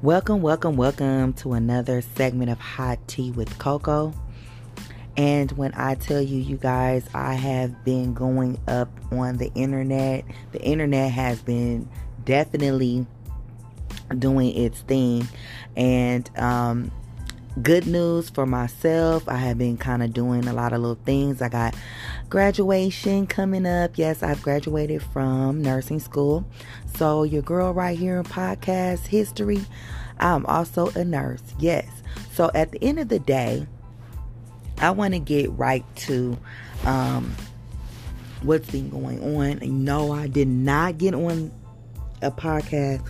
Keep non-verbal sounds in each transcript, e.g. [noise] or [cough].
Welcome, welcome, welcome to another segment of Hot Tea with Coco. And when I tell you, you guys, I have been going up on the internet. The internet has been definitely doing its thing. And um, good news for myself. I have been kind of doing a lot of little things. I got graduation coming up. Yes, I've graduated from nursing school. So, your girl right here in podcast history, I'm also a nurse. Yes. So, at the end of the day, I want to get right to um, what's been going on. No, I did not get on a podcast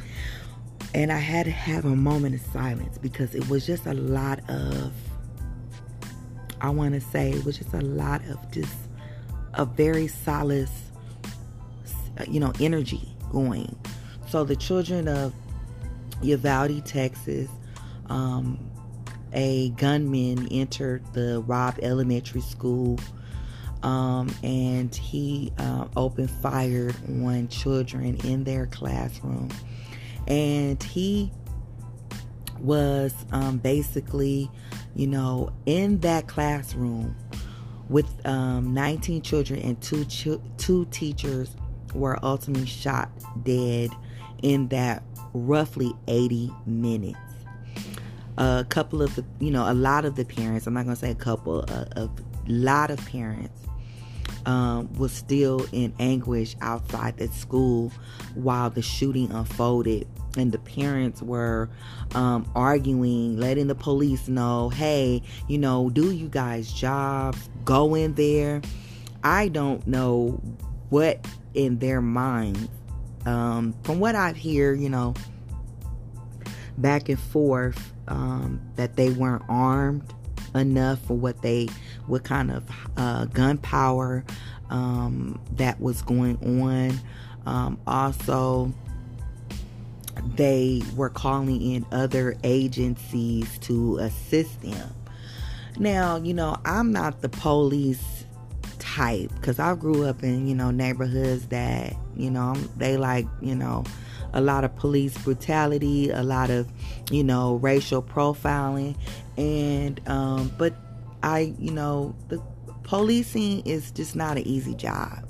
and I had to have a moment of silence because it was just a lot of, I want to say, it was just a lot of just a very solid, you know, energy going. So the children of Uvalde, Texas, um, a gunman entered the Robb Elementary School um, and he uh, opened fire on children in their classroom and he was um, basically, you know, in that classroom with um, 19 children and two two teachers were ultimately shot dead in that roughly 80 minutes. A couple of the, you know, a lot of the parents, I'm not going to say a couple, a, a lot of parents um, was still in anguish outside the school while the shooting unfolded and the parents were um, arguing, letting the police know, hey, you know, do you guys' jobs, go in there. I don't know what in their minds. Um, from what I hear, you know, back and forth, um, that they weren't armed enough for what they, what kind of uh, gunpowder um, that was going on. Um, also, they were calling in other agencies to assist them. Now, you know, I'm not the police type because I grew up in, you know, neighborhoods that, you know, they like, you know, a lot of police brutality, a lot of, you know, racial profiling. And, um, but I, you know, the policing is just not an easy job.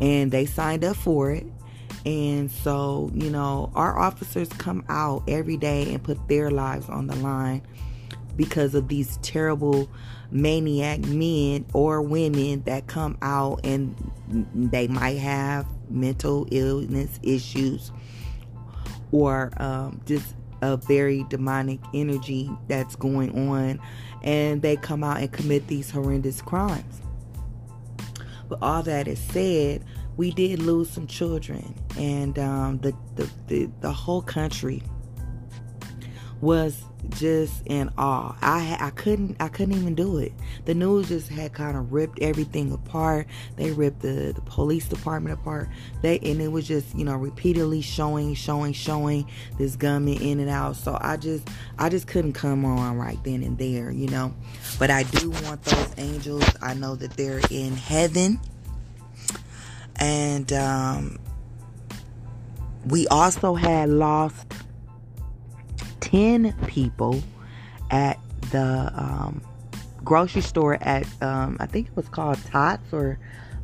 And they signed up for it and so, you know, our officers come out every day and put their lives on the line because of these terrible maniac men or women that come out and they might have mental illness issues or um, just a very demonic energy that's going on and they come out and commit these horrendous crimes. But all that is said, we did lose some children, and um, the, the, the the whole country was just in awe. I I couldn't I couldn't even do it. The news just had kind of ripped everything apart. They ripped the, the police department apart. They and it was just you know repeatedly showing showing showing this gunman in and out. So I just I just couldn't come on right then and there, you know. But I do want those angels. I know that they're in heaven and um, we also had lost 10 people at the um, grocery store at, um, I think it was called Tops or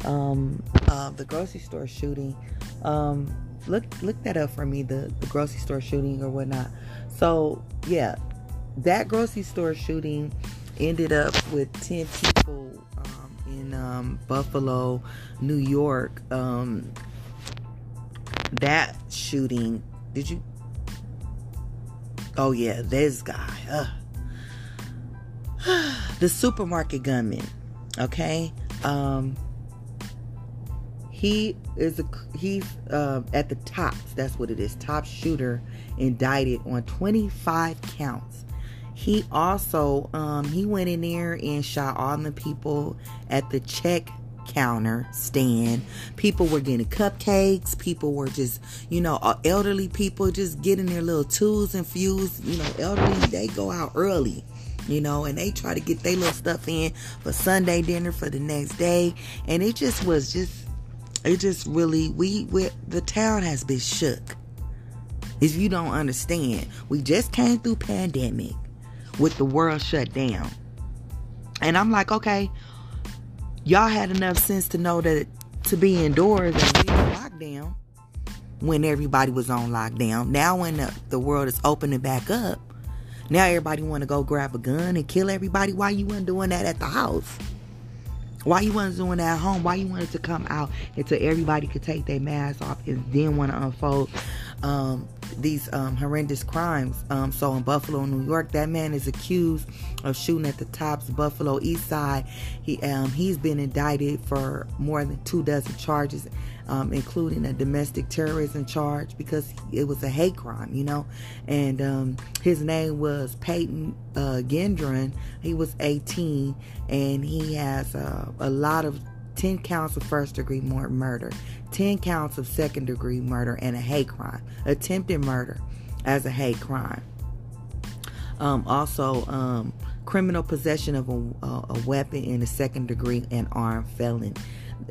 um, uh, the grocery store shooting. Um, look, look that up for me, the, the grocery store shooting or whatnot. So, yeah, that grocery store shooting ended up with 10 people in um, Buffalo, New York. Um, that shooting, did you? Oh yeah, this guy. Uh. [sighs] the supermarket gunman. Okay. Um, he is a he's uh, at the top. That's what it is. Top shooter indicted on 25 counts he also um, he went in there and shot all the people at the check counter stand. People were getting cupcakes. People were just, you know, uh, elderly people just getting their little tools and fuels. You know, elderly, they go out early, you know, and they try to get their little stuff in for Sunday dinner for the next day. And it just was just, it just really, we, we the town has been shook. If you don't understand, we just came through pandemic with the world shut down. And I'm like, okay, y'all had enough sense to know that to be indoors and be in lockdown when everybody was on lockdown. Now when the, the world is opening back up, now everybody want to go grab a gun and kill everybody. Why you weren't doing that at the house? Why you wasn't doing that at home? Why you wanted to come out until everybody could take their mask off and then want to unfold um, these um, horrendous crimes. Um, so in Buffalo, New York, that man is accused of shooting at the Tops Buffalo East Side. He um, he's been indicted for more than two dozen charges, um, including a domestic terrorism charge because it was a hate crime, you know. And um, his name was Peyton uh, Gendron. He was 18, and he has uh, a lot of 10 counts of first degree murder, 10 counts of second degree murder, and a hate crime. Attempted murder as a hate crime. Um, also, um, criminal possession of a, a, weapon in a second degree and armed felon.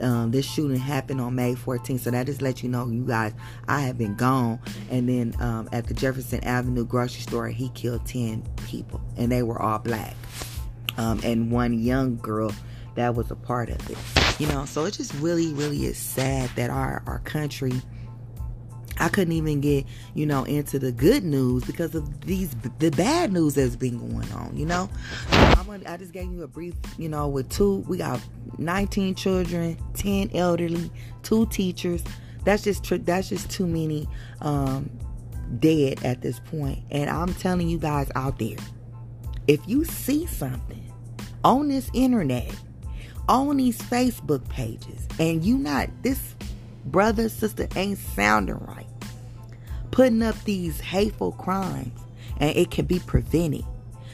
Um, this shooting happened on May 14th, so that just let you know, you guys, I have been gone. And then um, at the Jefferson Avenue grocery store, he killed 10 people, and they were all black. Um, and one young girl that was a part of it. You know, so it just really, really is sad that our, our country I couldn't even get, you know, into the good news because of these the bad news that's been going on, you know. Gonna, i just gave you a brief, you know, with two we got 19 children, 10 elderly, two teachers. That's just that's just too many um dead at this point. And I'm telling you guys out there, if you see something on this internet on these Facebook pages. And you not this brother sister ain't sounding right. Putting up these hateful crimes and it can be prevented.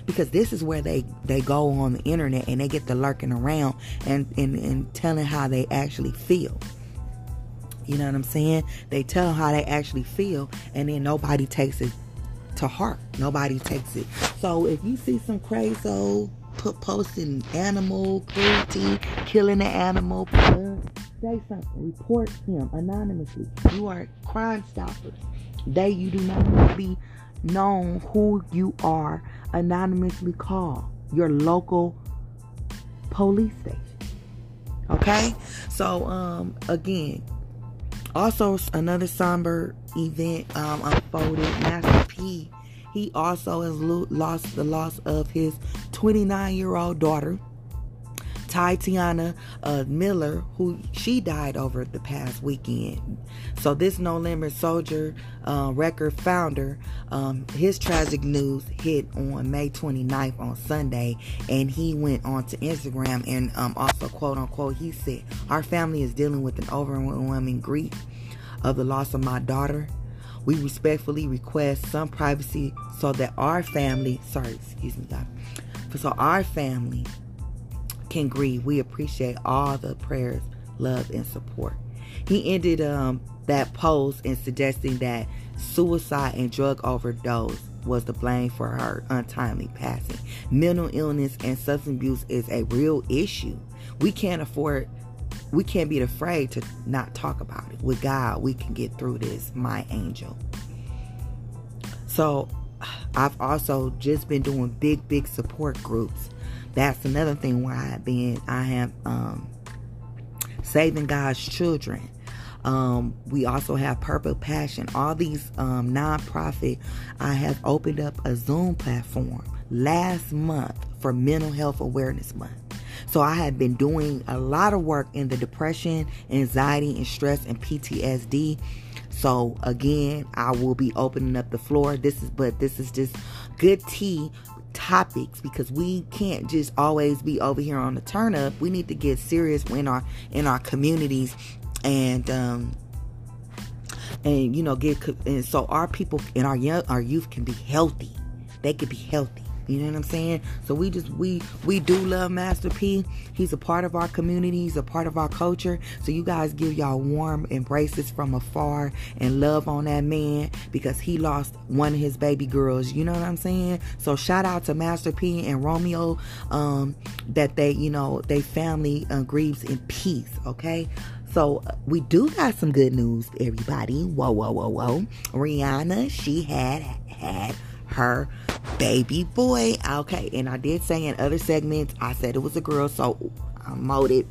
Because this is where they they go on the internet and they get to lurking around and and, and telling how they actually feel. You know what i'm saying? They tell how they actually feel and then nobody takes it to heart. Nobody takes it. So if you see some crazy old put posting animal cruelty, killing an animal, say something, report him anonymously. You are crime stoppers. They you do not want to be known who you are anonymously call your local police station. Okay? So um again, also another somber event um unfolded. Master P he also has lost the loss of his 29 year old daughter, Tytyana uh, Miller, who she died over the past weekend. So this No Limit Soldier uh, record founder, um, his tragic news hit on May 29th on Sunday, and he went on to Instagram and um, also quote unquote he said, "Our family is dealing with an overwhelming grief of the loss of my daughter." We respectfully request some privacy so that our family, sorry, excuse me, God, so our family can grieve. We appreciate all the prayers, love, and support. He ended um, that post in suggesting that suicide and drug overdose was the blame for her untimely passing. Mental illness and substance abuse is a real issue. We can't afford we can't be afraid to not talk about it. With God, we can get through this, my angel. So, I've also just been doing big, big support groups. That's another thing where I've been, I have um, saving God's children. Um, we also have Purple Passion. All these um, nonprofit. I have opened up a Zoom platform last month for Mental Health Awareness Month. So I have been doing a lot of work in the depression, anxiety, and stress and PTSD. So again, I will be opening up the floor. This is but this is just good tea topics because we can't just always be over here on the turn up. We need to get serious in our in our communities and um and you know get and so our people and our young our youth can be healthy. They can be healthy. You know what I'm saying? So we just we we do love Master P. He's a part of our community. He's a part of our culture. So you guys give y'all warm embraces from afar and love on that man because he lost one of his baby girls. You know what I'm saying? So shout out to Master P and Romeo um, that they you know they family uh, grieves in peace. Okay. So we do got some good news, everybody. Whoa, whoa, whoa, whoa. Rihanna, she had had her baby boy. Okay, and I did say in other segments, I said it was a girl, so I moted,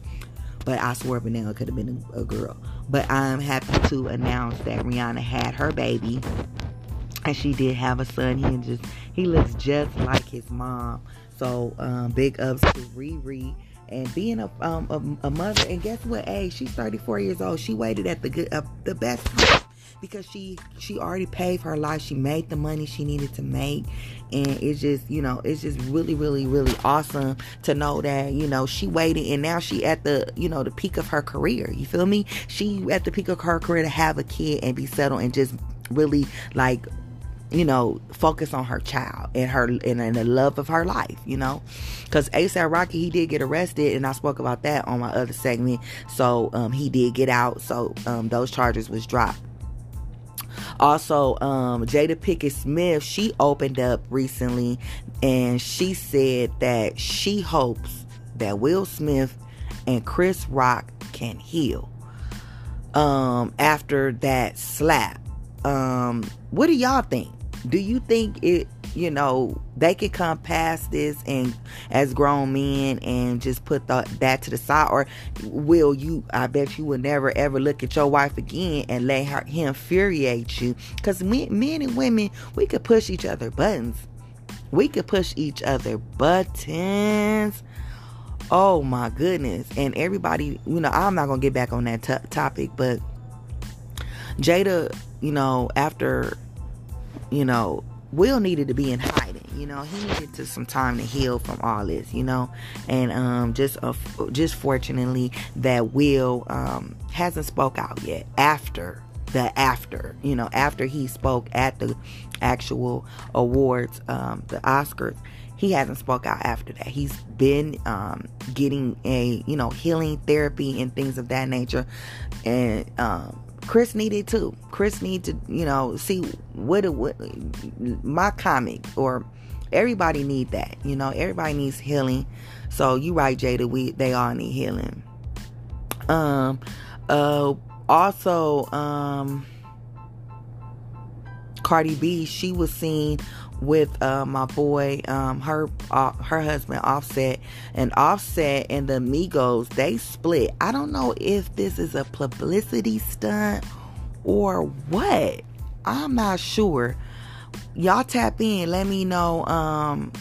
but I swear now it could have been a, a girl. But I'm happy to announce that Rihanna had her baby, and she did have a son. He just he looks just like his mom. So um, big ups to Riri and being a, um, a, a mother. And guess what? Hey, she's 34 years old. She waited at the good, uh, the best time because she she already paid her life. She made the money she needed to make, and it's just you know it's just really really really awesome to know that you know she waited and now she at the you know the peak of her career. You feel me? She at the peak of her career to have a kid and be settled and just really like you know, focus on her child and her and, and the love of her life, you know. Because ASAP Rocky, he did get arrested, and I spoke about that on my other segment. So um, he did get out. So um, those charges was dropped. Also, um, Jada Pinkett Smith, she opened up recently, and she said that she hopes that Will Smith and Chris Rock can heal um, after that slap. Um, what do y'all think? do you think it you know they could come past this and as grown men and just put the, that to the side? Or will you i bet you will never ever look at your wife again and let her infuriate you? Because men and women we could push each other buttons. We could push each other buttons. Oh my goodness. And everybody you know i'm not gonna get back on that t- topic but jada you know after you know, Will needed to be in hiding. You know, he needed to some time to heal from all this. You know, and um, just uh, just fortunately that Will um, hasn't spoke out yet. After the after, you know, after he spoke at the actual awards, um, the Oscars, he hasn't spoke out after that. He's been um, getting a you know healing therapy and things of that nature, and um, Chris needed too. Chris needed to, you know, see what, what my comic or everybody need that. You know, everybody needs healing. So you right, Jada. We they all need healing. Um, uh, also, um, Cardi B, she was seen with uh, my boy, um, her uh, her husband Offset, and Offset and the Migos they split. I don't know if this is a publicity stunt or what. I'm not sure. Y'all tap in. Let me know. Um,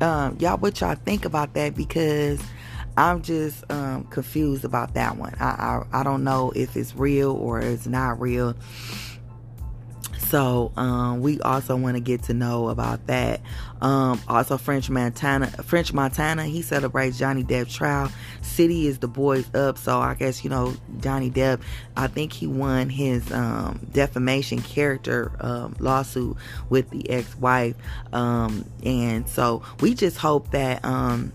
um, y'all what y'all think about that because I'm just um, confused about that one. I, I I don't know if it's real or it's not real. So um, we also want to get to know about that. Um, also, French Montana, French Montana, he celebrates Johnny Depp trial. City is the boys up, so I guess you know Johnny Depp. I think he won his um, defamation character um, lawsuit with the ex-wife, um, and so we just hope that um,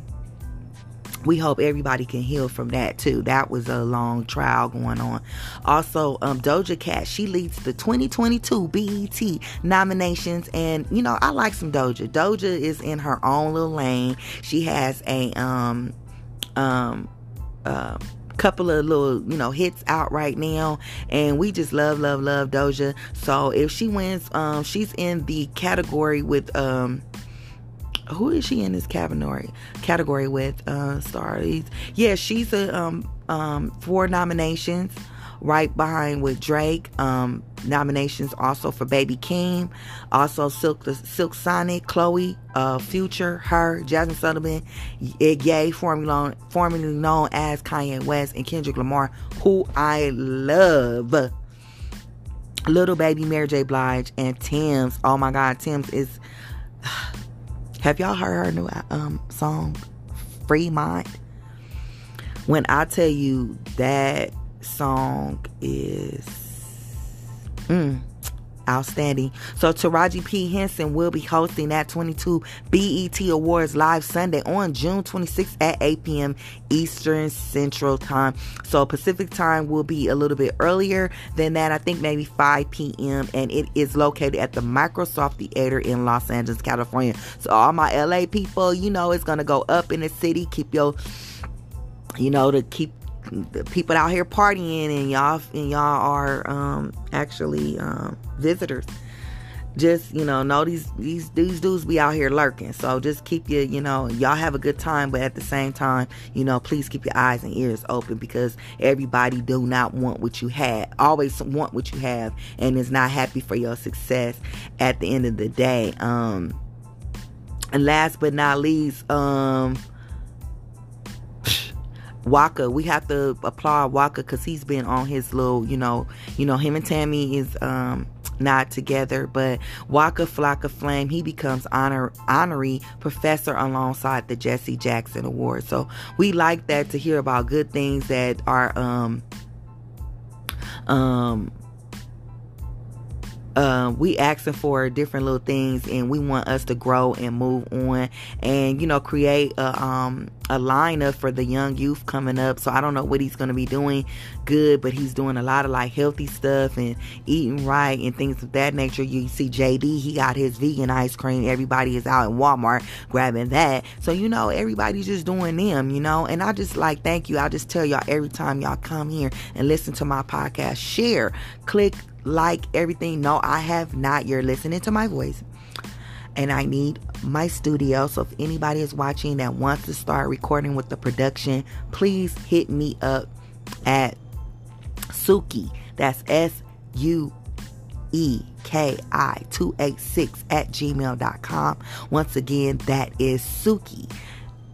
we hope everybody can heal from that too. That was a long trial going on. Also, um, Doja Cat, she leads the 2022 BET nominations, and you know I like some Doja. Doja is in her own little lane. She has a um um uh, couple of little you know hits out right now and we just love love love doja so if she wins um she's in the category with um who is she in this category category with uh stars yeah she's a um um four nominations right behind with Drake. Um, nominations also for Baby Keem, also Silk the Silk Sonic, Chloe, uh, Future, her, Jazmine Sullivan, Ye, formerly known as Kanye West, and Kendrick Lamar, who I love. Little Baby Mary J. Blige and Tems. Oh my God, Tems is [sighs] have y'all heard her new um, song, Free Mind? When I tell you that song is. Mm, outstanding. So Taraji P. Henson will be hosting that 22 BET Awards live Sunday on June 26th at 8 p.m. Eastern Central Time. So Pacific Time will be a little bit earlier than that. I think maybe 5 p.m. and it is located at the Microsoft Theater in Los Angeles, California. So all my LA people, you know, it's gonna go up in the city. Keep your, you know, to keep people out here partying and y'all and y'all are um, actually um, visitors just you know know these these these dudes be out here lurking so just keep your you know y'all have a good time but at the same time you know please keep your eyes and ears open because everybody do not want what you have. always want what you have and is not happy for your success at the end of the day um and last but not least um Waka, we have to applaud Waka because he's been on his little, you know, you know, him and Tammy is um not together, but Waka Flocka Flame, he becomes honor honorary professor alongside the Jesse Jackson Award. So we like that to hear about good things that are um um uh, we asking for different little things and we want us to grow and move on and you know create a um a lineup for the young youth coming up. So i don't know what he's going to be doing good but he's doing a lot of like healthy stuff and eating right and things of that nature. You see jd he got his vegan ice cream. Everybody is out in walmart grabbing that. So you know everybody's just doing them you know? And i just like thank you. I just tell y'all every time y'all come here and listen to my podcast share click like everything. No, I have not. You're listening to my voice. And I need my studio. So if anybody is watching that wants to start recording with the production, please hit me up at Suki. That's S U E K I 286 at gmail.com. Once again, that is Suki.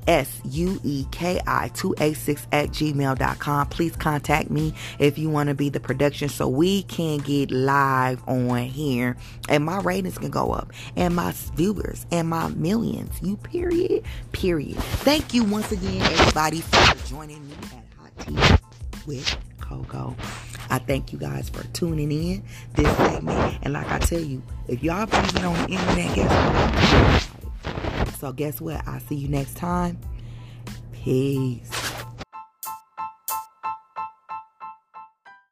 S U E K I 286 at gmail.com. Please contact me if you want to be the production so we can get live on here and my ratings can go up and my viewers and my millions. You period. Period. Thank you once again, everybody, for joining me at Hot Tea with Coco. I thank you guys for tuning in this segment. And like I tell you, if y'all believe it on the internet, guess what? So guess what? I'll see you next time. Peace.